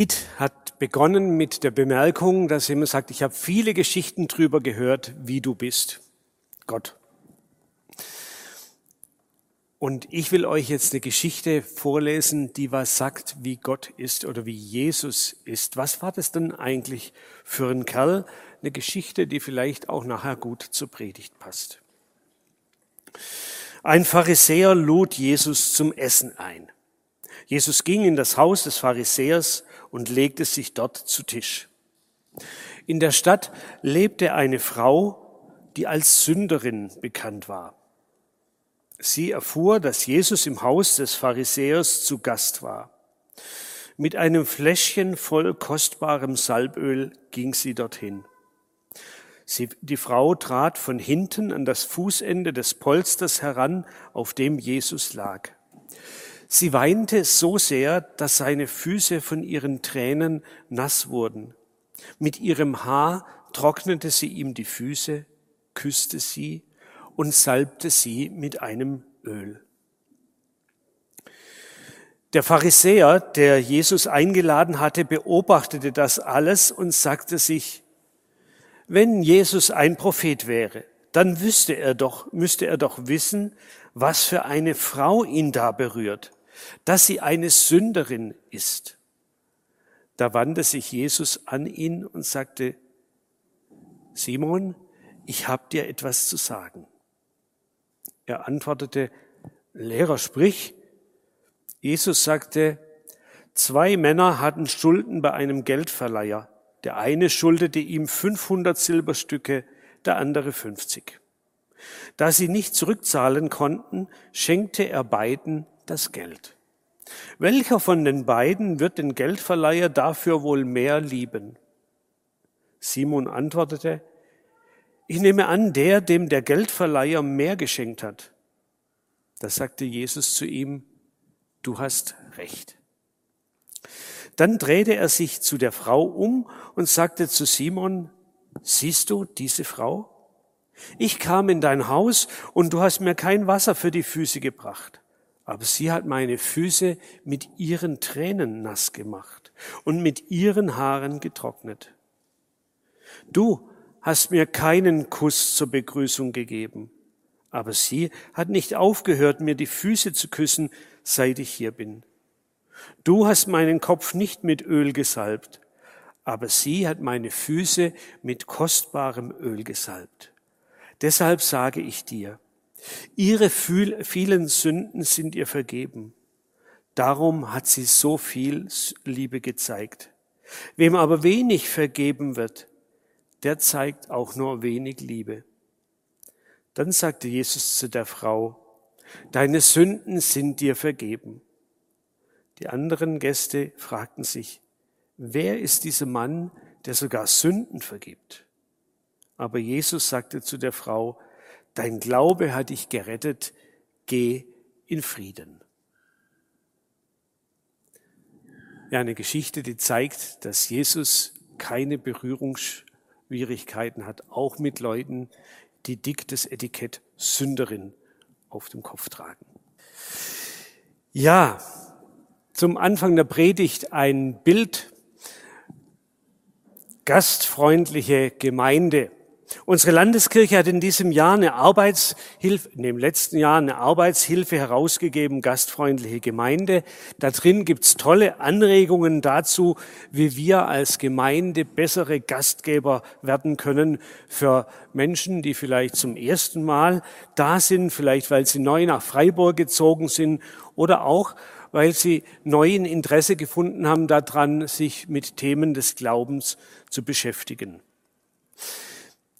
Lied hat begonnen mit der Bemerkung, dass jemand sagt, ich habe viele Geschichten drüber gehört, wie du bist, Gott. Und ich will euch jetzt eine Geschichte vorlesen, die was sagt, wie Gott ist oder wie Jesus ist. Was war das denn eigentlich für ein Kerl? Eine Geschichte, die vielleicht auch nachher gut zur Predigt passt. Ein Pharisäer lud Jesus zum Essen ein. Jesus ging in das Haus des Pharisäers und legte sich dort zu Tisch. In der Stadt lebte eine Frau, die als Sünderin bekannt war. Sie erfuhr, dass Jesus im Haus des Pharisäers zu Gast war. Mit einem Fläschchen voll kostbarem Salböl ging sie dorthin. Sie, die Frau trat von hinten an das Fußende des Polsters heran, auf dem Jesus lag. Sie weinte so sehr, dass seine Füße von ihren Tränen nass wurden. Mit ihrem Haar trocknete sie ihm die Füße, küsste sie und salbte sie mit einem Öl. Der Pharisäer, der Jesus eingeladen hatte, beobachtete das alles und sagte sich, wenn Jesus ein Prophet wäre, dann wüsste er doch, müsste er doch wissen, was für eine Frau ihn da berührt dass sie eine Sünderin ist. Da wandte sich Jesus an ihn und sagte, Simon, ich habe dir etwas zu sagen. Er antwortete, Lehrer, sprich. Jesus sagte, zwei Männer hatten Schulden bei einem Geldverleiher. Der eine schuldete ihm 500 Silberstücke, der andere 50. Da sie nicht zurückzahlen konnten, schenkte er beiden das Geld. Welcher von den beiden wird den Geldverleiher dafür wohl mehr lieben? Simon antwortete, ich nehme an, der, dem der Geldverleiher mehr geschenkt hat. Da sagte Jesus zu ihm, du hast recht. Dann drehte er sich zu der Frau um und sagte zu Simon, siehst du diese Frau? Ich kam in dein Haus und du hast mir kein Wasser für die Füße gebracht aber sie hat meine Füße mit ihren Tränen nass gemacht und mit ihren Haaren getrocknet. Du hast mir keinen Kuss zur Begrüßung gegeben, aber sie hat nicht aufgehört, mir die Füße zu küssen, seit ich hier bin. Du hast meinen Kopf nicht mit Öl gesalbt, aber sie hat meine Füße mit kostbarem Öl gesalbt. Deshalb sage ich dir, Ihre vielen Sünden sind ihr vergeben. Darum hat sie so viel Liebe gezeigt. Wem aber wenig vergeben wird, der zeigt auch nur wenig Liebe. Dann sagte Jesus zu der Frau, deine Sünden sind dir vergeben. Die anderen Gäste fragten sich, wer ist dieser Mann, der sogar Sünden vergibt? Aber Jesus sagte zu der Frau, dein Glaube hat dich gerettet, geh in Frieden. Ja, eine Geschichte, die zeigt, dass Jesus keine Berührungsschwierigkeiten hat, auch mit Leuten, die dick das Etikett Sünderin auf dem Kopf tragen. Ja, zum Anfang der Predigt ein Bild. Gastfreundliche Gemeinde. Unsere Landeskirche hat in diesem Jahr eine Arbeitshilfe, in dem letzten Jahr eine Arbeitshilfe herausgegeben, gastfreundliche Gemeinde. Da drin gibt's tolle Anregungen dazu, wie wir als Gemeinde bessere Gastgeber werden können für Menschen, die vielleicht zum ersten Mal da sind, vielleicht weil sie neu nach Freiburg gezogen sind oder auch weil sie neuen Interesse gefunden haben daran, sich mit Themen des Glaubens zu beschäftigen.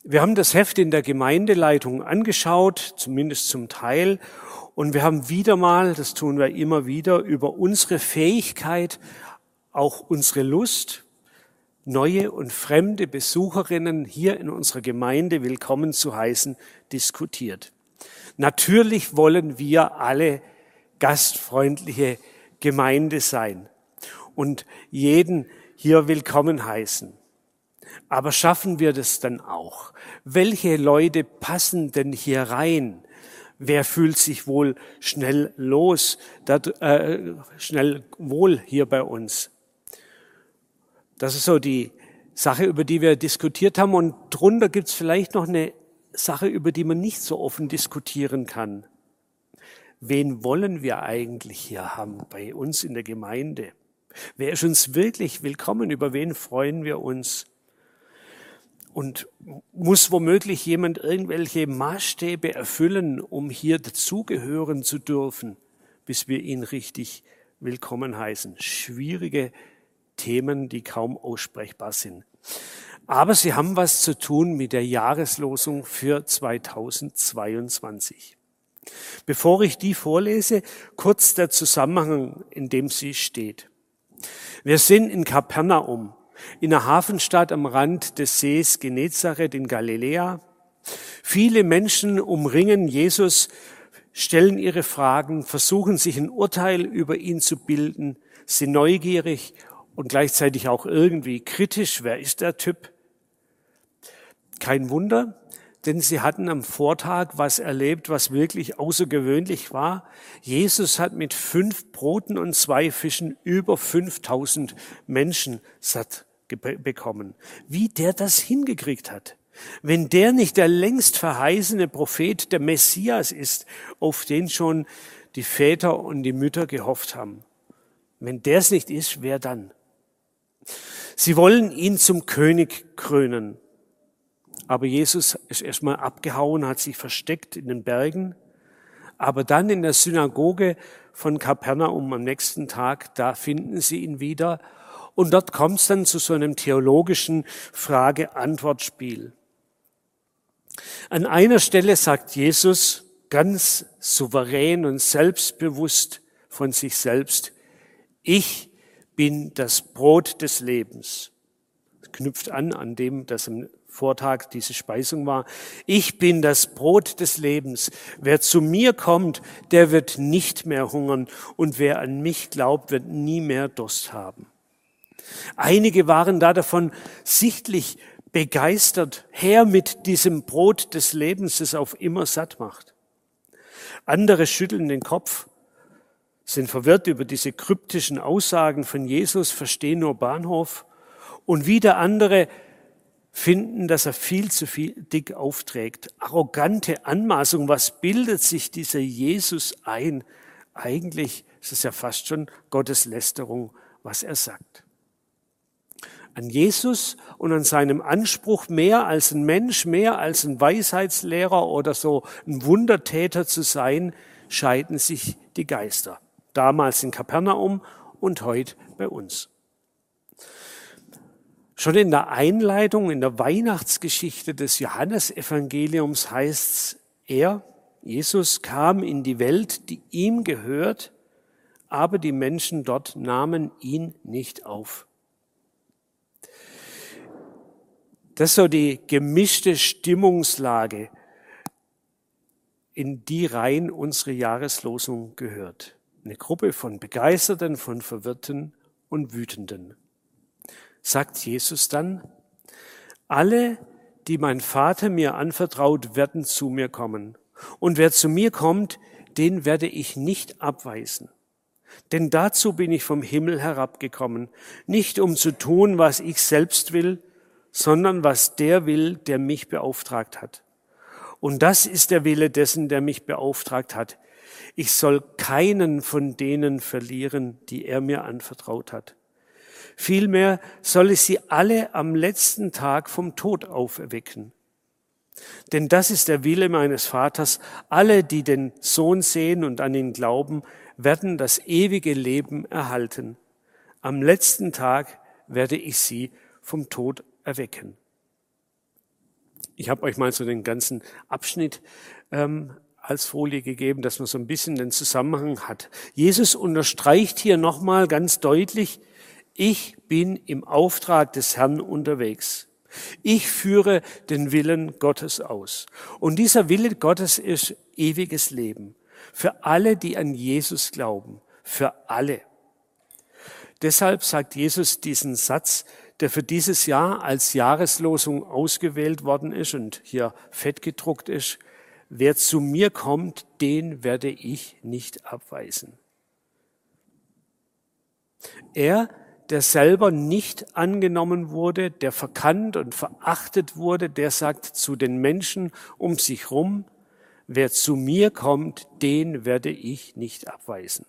Wir haben das Heft in der Gemeindeleitung angeschaut, zumindest zum Teil, und wir haben wieder mal, das tun wir immer wieder, über unsere Fähigkeit, auch unsere Lust, neue und fremde Besucherinnen hier in unserer Gemeinde willkommen zu heißen, diskutiert. Natürlich wollen wir alle gastfreundliche Gemeinde sein und jeden hier willkommen heißen. Aber schaffen wir das dann auch? Welche Leute passen denn hier rein? Wer fühlt sich wohl schnell los, dat, äh, schnell wohl hier bei uns? Das ist so die Sache, über die wir diskutiert haben. Und drunter gibt es vielleicht noch eine Sache, über die man nicht so offen diskutieren kann. Wen wollen wir eigentlich hier haben bei uns in der Gemeinde? Wer ist uns wirklich willkommen? Über wen freuen wir uns? Und muss womöglich jemand irgendwelche Maßstäbe erfüllen, um hier dazugehören zu dürfen, bis wir ihn richtig willkommen heißen? Schwierige Themen, die kaum aussprechbar sind. Aber sie haben was zu tun mit der Jahreslosung für 2022. Bevor ich die vorlese, kurz der Zusammenhang, in dem sie steht. Wir sind in Kapernaum, in einer Hafenstadt am Rand des Sees Genezareth in Galiläa. Viele Menschen umringen Jesus, stellen ihre Fragen, versuchen sich ein Urteil über ihn zu bilden, sind neugierig und gleichzeitig auch irgendwie kritisch. Wer ist der Typ? Kein Wunder, denn sie hatten am Vortag was erlebt, was wirklich außergewöhnlich war. Jesus hat mit fünf Broten und zwei Fischen über 5000 Menschen satt bekommen. Wie der das hingekriegt hat. Wenn der nicht der längst verheißene Prophet, der Messias ist, auf den schon die Väter und die Mütter gehofft haben. Wenn der es nicht ist, wer dann? Sie wollen ihn zum König krönen. Aber Jesus ist erstmal abgehauen, hat sich versteckt in den Bergen. Aber dann in der Synagoge von Kapernaum am nächsten Tag, da finden sie ihn wieder. Und dort kommt es dann zu so einem theologischen Frage-Antwort-Spiel. An einer Stelle sagt Jesus ganz souverän und selbstbewusst von sich selbst, ich bin das Brot des Lebens. Das knüpft an an dem, das im Vortag diese Speisung war. Ich bin das Brot des Lebens. Wer zu mir kommt, der wird nicht mehr hungern und wer an mich glaubt, wird nie mehr Durst haben. Einige waren da davon sichtlich begeistert, her mit diesem Brot des Lebens, das auf immer satt macht. Andere schütteln den Kopf, sind verwirrt über diese kryptischen Aussagen von Jesus, verstehen nur Bahnhof. Und wieder andere finden, dass er viel zu viel dick aufträgt. Arrogante Anmaßung. Was bildet sich dieser Jesus ein? Eigentlich ist es ja fast schon Gotteslästerung, was er sagt. An Jesus und an seinem Anspruch, mehr als ein Mensch, mehr als ein Weisheitslehrer oder so ein Wundertäter zu sein, scheiden sich die Geister. Damals in Kapernaum und heute bei uns. Schon in der Einleitung, in der Weihnachtsgeschichte des Johannesevangeliums heißt es, er, Jesus, kam in die Welt, die ihm gehört, aber die Menschen dort nahmen ihn nicht auf. Das ist so die gemischte Stimmungslage, in die rein unsere Jahreslosung gehört. Eine Gruppe von Begeisterten, von Verwirrten und Wütenden sagt Jesus dann, alle, die mein Vater mir anvertraut, werden zu mir kommen. Und wer zu mir kommt, den werde ich nicht abweisen. Denn dazu bin ich vom Himmel herabgekommen, nicht um zu tun, was ich selbst will, sondern was der will, der mich beauftragt hat. Und das ist der Wille dessen, der mich beauftragt hat. Ich soll keinen von denen verlieren, die er mir anvertraut hat. Vielmehr soll ich sie alle am letzten Tag vom Tod auferwecken. Denn das ist der Wille meines Vaters. Alle, die den Sohn sehen und an ihn glauben, werden das ewige Leben erhalten. Am letzten Tag werde ich sie vom Tod erwecken. Ich habe euch mal so den ganzen Abschnitt ähm, als Folie gegeben, dass man so ein bisschen den Zusammenhang hat. Jesus unterstreicht hier nochmal ganz deutlich, ich bin im Auftrag des Herrn unterwegs. Ich führe den Willen Gottes aus. Und dieser Wille Gottes ist ewiges Leben. Für alle, die an Jesus glauben. Für alle. Deshalb sagt Jesus diesen Satz, der für dieses Jahr als Jahreslosung ausgewählt worden ist und hier fett gedruckt ist. Wer zu mir kommt, den werde ich nicht abweisen. Er der selber nicht angenommen wurde, der verkannt und verachtet wurde, der sagt zu den Menschen um sich rum, wer zu mir kommt, den werde ich nicht abweisen.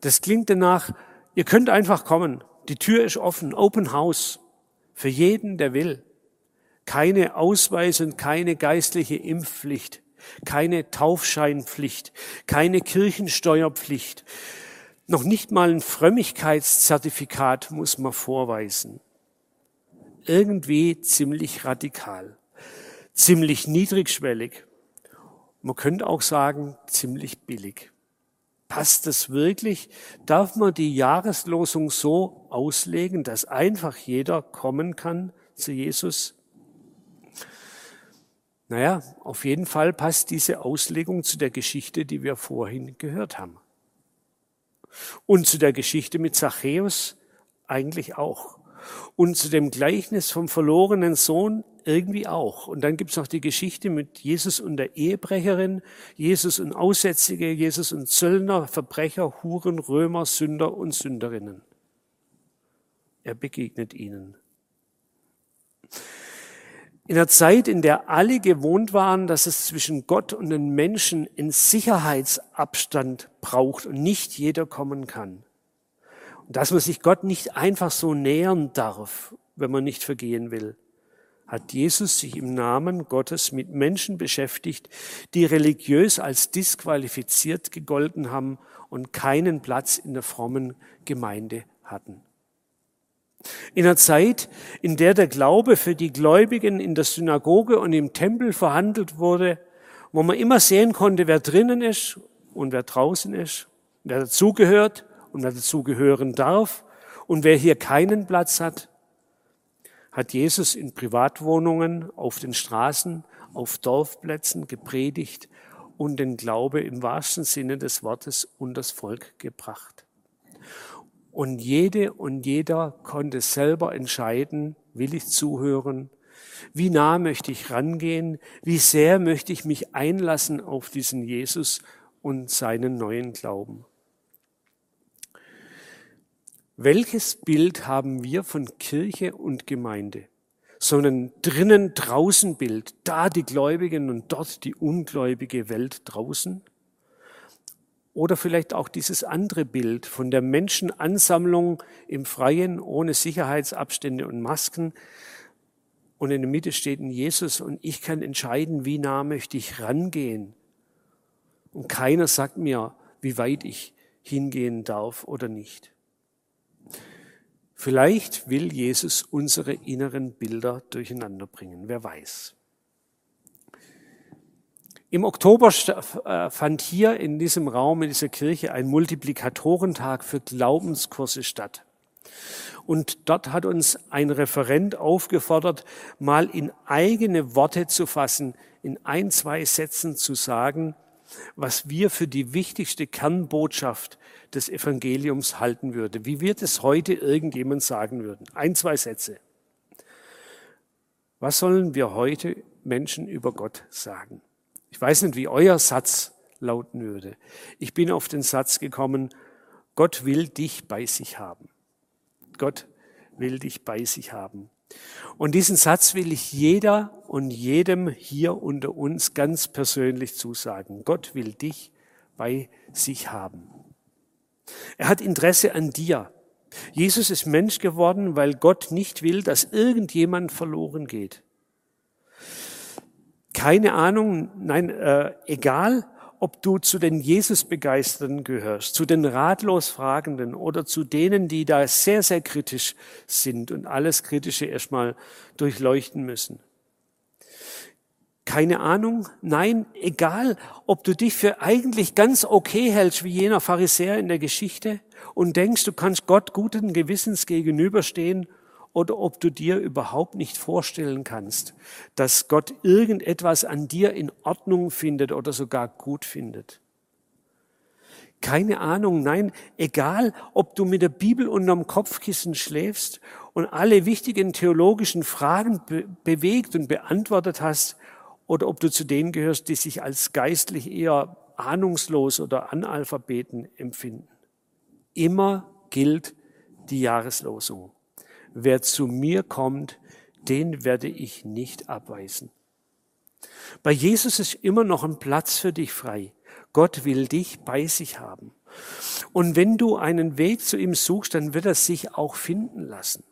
Das klingt danach, ihr könnt einfach kommen, die Tür ist offen, Open House, für jeden, der will. Keine Ausweis und keine geistliche Impfpflicht, keine Taufscheinpflicht, keine Kirchensteuerpflicht, noch nicht mal ein Frömmigkeitszertifikat muss man vorweisen. Irgendwie ziemlich radikal, ziemlich niedrigschwellig. Man könnte auch sagen, ziemlich billig. Passt das wirklich? Darf man die Jahreslosung so auslegen, dass einfach jeder kommen kann zu Jesus? Naja, auf jeden Fall passt diese Auslegung zu der Geschichte, die wir vorhin gehört haben. Und zu der Geschichte mit Zachäus eigentlich auch. Und zu dem Gleichnis vom verlorenen Sohn irgendwie auch. Und dann gibt's noch die Geschichte mit Jesus und der Ehebrecherin, Jesus und Aussätzige, Jesus und Zöllner, Verbrecher, Huren, Römer, Sünder und Sünderinnen. Er begegnet ihnen. In der Zeit, in der alle gewohnt waren, dass es zwischen Gott und den Menschen einen Sicherheitsabstand braucht und nicht jeder kommen kann. Und dass man sich Gott nicht einfach so nähern darf, wenn man nicht vergehen will, hat Jesus sich im Namen Gottes mit Menschen beschäftigt, die religiös als disqualifiziert gegolten haben und keinen Platz in der frommen Gemeinde hatten. In einer Zeit, in der der Glaube für die Gläubigen in der Synagoge und im Tempel verhandelt wurde, wo man immer sehen konnte, wer drinnen ist und wer draußen ist, wer dazugehört und wer dazugehören darf und wer hier keinen Platz hat, hat Jesus in Privatwohnungen, auf den Straßen, auf Dorfplätzen gepredigt und den Glaube im wahrsten Sinne des Wortes und das Volk gebracht. Und jede und jeder konnte selber entscheiden, will ich zuhören, wie nah möchte ich rangehen, wie sehr möchte ich mich einlassen auf diesen Jesus und seinen neuen Glauben. Welches Bild haben wir von Kirche und Gemeinde? So ein drinnen draußen Bild, da die Gläubigen und dort die ungläubige Welt draußen? Oder vielleicht auch dieses andere Bild von der Menschenansammlung im Freien ohne Sicherheitsabstände und Masken. Und in der Mitte steht ein Jesus und ich kann entscheiden, wie nah möchte ich rangehen. Und keiner sagt mir, wie weit ich hingehen darf oder nicht. Vielleicht will Jesus unsere inneren Bilder durcheinander bringen, wer weiß. Im Oktober äh, fand hier in diesem Raum, in dieser Kirche, ein Multiplikatorentag für Glaubenskurse statt. Und dort hat uns ein Referent aufgefordert, mal in eigene Worte zu fassen, in ein, zwei Sätzen zu sagen, was wir für die wichtigste Kernbotschaft des Evangeliums halten würde. Wie wird es heute irgendjemand sagen würden? Ein, zwei Sätze. Was sollen wir heute Menschen über Gott sagen? Ich weiß nicht, wie euer Satz lauten würde. Ich bin auf den Satz gekommen, Gott will dich bei sich haben. Gott will dich bei sich haben. Und diesen Satz will ich jeder und jedem hier unter uns ganz persönlich zusagen. Gott will dich bei sich haben. Er hat Interesse an dir. Jesus ist Mensch geworden, weil Gott nicht will, dass irgendjemand verloren geht keine Ahnung, nein, äh, egal, ob du zu den Jesus-Begeisterten gehörst, zu den ratlos Fragenden oder zu denen, die da sehr, sehr kritisch sind und alles Kritische erstmal durchleuchten müssen. Keine Ahnung, nein, egal, ob du dich für eigentlich ganz okay hältst, wie jener Pharisäer in der Geschichte und denkst, du kannst Gott guten Gewissens gegenüberstehen oder ob du dir überhaupt nicht vorstellen kannst, dass Gott irgendetwas an dir in Ordnung findet oder sogar gut findet. Keine Ahnung, nein, egal, ob du mit der Bibel unterm Kopfkissen schläfst und alle wichtigen theologischen Fragen be bewegt und beantwortet hast, oder ob du zu denen gehörst, die sich als geistlich eher ahnungslos oder Analphabeten empfinden. Immer gilt, die Jahreslosung. Wer zu mir kommt, den werde ich nicht abweisen. Bei Jesus ist immer noch ein Platz für dich frei. Gott will dich bei sich haben. Und wenn du einen Weg zu ihm suchst, dann wird er sich auch finden lassen.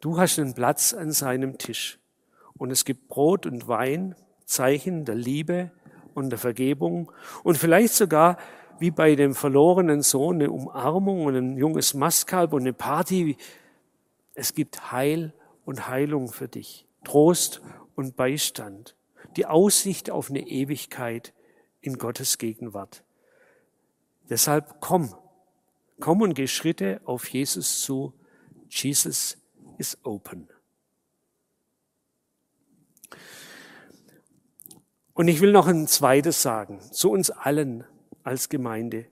Du hast einen Platz an seinem Tisch. Und es gibt Brot und Wein, Zeichen der Liebe und der Vergebung und vielleicht sogar wie bei dem verlorenen Sohn eine Umarmung und ein junges Mastkalb und eine Party. Es gibt Heil und Heilung für dich, Trost und Beistand, die Aussicht auf eine Ewigkeit in Gottes Gegenwart. Deshalb komm, komm und geh Schritte auf Jesus zu. Jesus is open. Und ich will noch ein zweites sagen, zu uns allen als Gemeinde.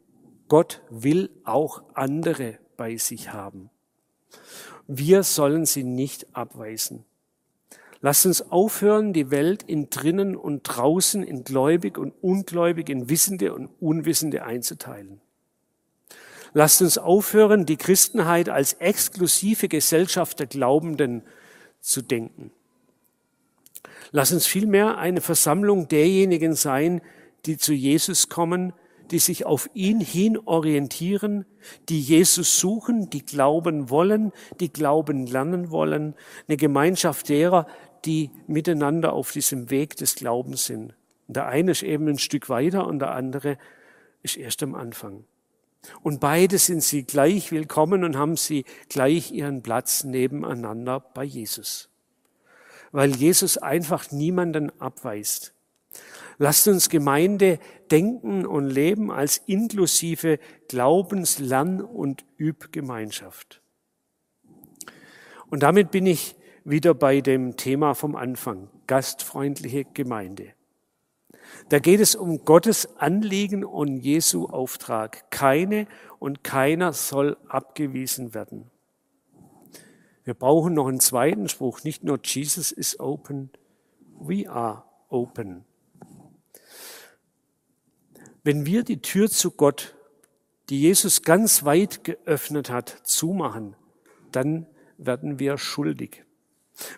Gott will auch andere bei sich haben. Wir sollen sie nicht abweisen. Lasst uns aufhören, die Welt in drinnen und draußen, in gläubig und ungläubig, in Wissende und Unwissende einzuteilen. Lasst uns aufhören, die Christenheit als exklusive Gesellschaft der Glaubenden zu denken. Lasst uns vielmehr eine Versammlung derjenigen sein, die zu Jesus kommen, die sich auf ihn hin orientieren, die Jesus suchen, die glauben wollen, die glauben lernen wollen, eine Gemeinschaft derer, die miteinander auf diesem Weg des Glaubens sind. Und der eine ist eben ein Stück weiter und der andere ist erst am Anfang. Und beide sind sie gleich willkommen und haben sie gleich ihren Platz nebeneinander bei Jesus. Weil Jesus einfach niemanden abweist. Lasst uns Gemeinde denken und leben als inklusive Glaubens-, Lern- und Übgemeinschaft. Und damit bin ich wieder bei dem Thema vom Anfang, gastfreundliche Gemeinde. Da geht es um Gottes Anliegen und Jesu Auftrag. Keine und keiner soll abgewiesen werden. Wir brauchen noch einen zweiten Spruch. Nicht nur Jesus is open, we are open. Wenn wir die Tür zu Gott, die Jesus ganz weit geöffnet hat, zumachen, dann werden wir schuldig.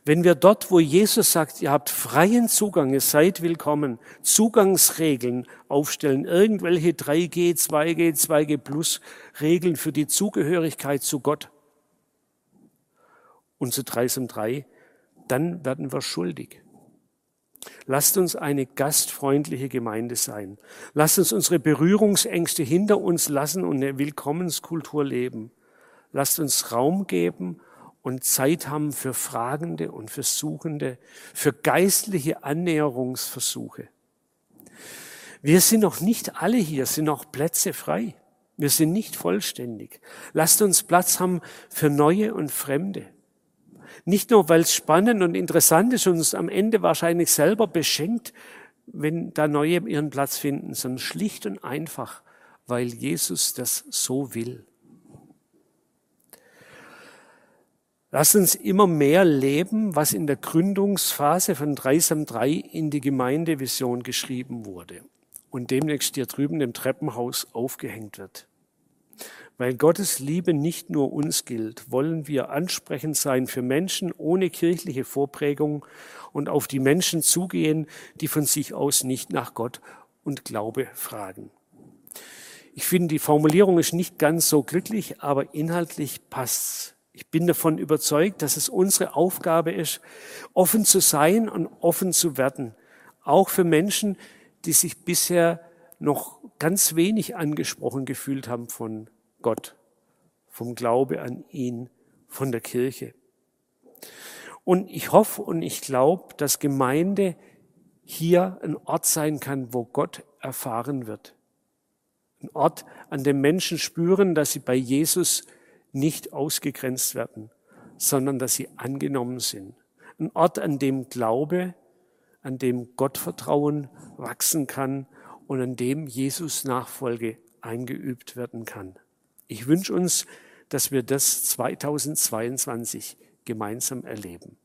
Wenn wir dort, wo Jesus sagt, ihr habt freien Zugang, ihr seid willkommen, Zugangsregeln aufstellen, irgendwelche 3G, 2G, 2G Plus Regeln für die Zugehörigkeit zu Gott und zu 3 zum 3, dann werden wir schuldig. Lasst uns eine gastfreundliche Gemeinde sein. Lasst uns unsere Berührungsängste hinter uns lassen und eine Willkommenskultur leben. Lasst uns Raum geben und Zeit haben für Fragende und für Suchende, für geistliche Annäherungsversuche. Wir sind noch nicht alle hier, sind noch Plätze frei. Wir sind nicht vollständig. Lasst uns Platz haben für Neue und Fremde. Nicht nur, weil es spannend und interessant ist und uns am Ende wahrscheinlich selber beschenkt, wenn da Neue ihren Platz finden, sondern schlicht und einfach, weil Jesus das so will. Lass uns immer mehr leben, was in der Gründungsphase von Dreisam 3 in die Gemeindevision geschrieben wurde und demnächst hier drüben im Treppenhaus aufgehängt wird. Weil Gottes Liebe nicht nur uns gilt, wollen wir ansprechend sein für Menschen ohne kirchliche Vorprägung und auf die Menschen zugehen, die von sich aus nicht nach Gott und Glaube fragen. Ich finde, die Formulierung ist nicht ganz so glücklich, aber inhaltlich passt's. Ich bin davon überzeugt, dass es unsere Aufgabe ist, offen zu sein und offen zu werden. Auch für Menschen, die sich bisher noch ganz wenig angesprochen gefühlt haben von Gott, vom Glaube an ihn, von der Kirche. Und ich hoffe und ich glaube, dass Gemeinde hier ein Ort sein kann, wo Gott erfahren wird. Ein Ort, an dem Menschen spüren, dass sie bei Jesus nicht ausgegrenzt werden, sondern dass sie angenommen sind. Ein Ort, an dem Glaube, an dem Gottvertrauen wachsen kann und an dem Jesus Nachfolge eingeübt werden kann. Ich wünsche uns, dass wir das 2022 gemeinsam erleben.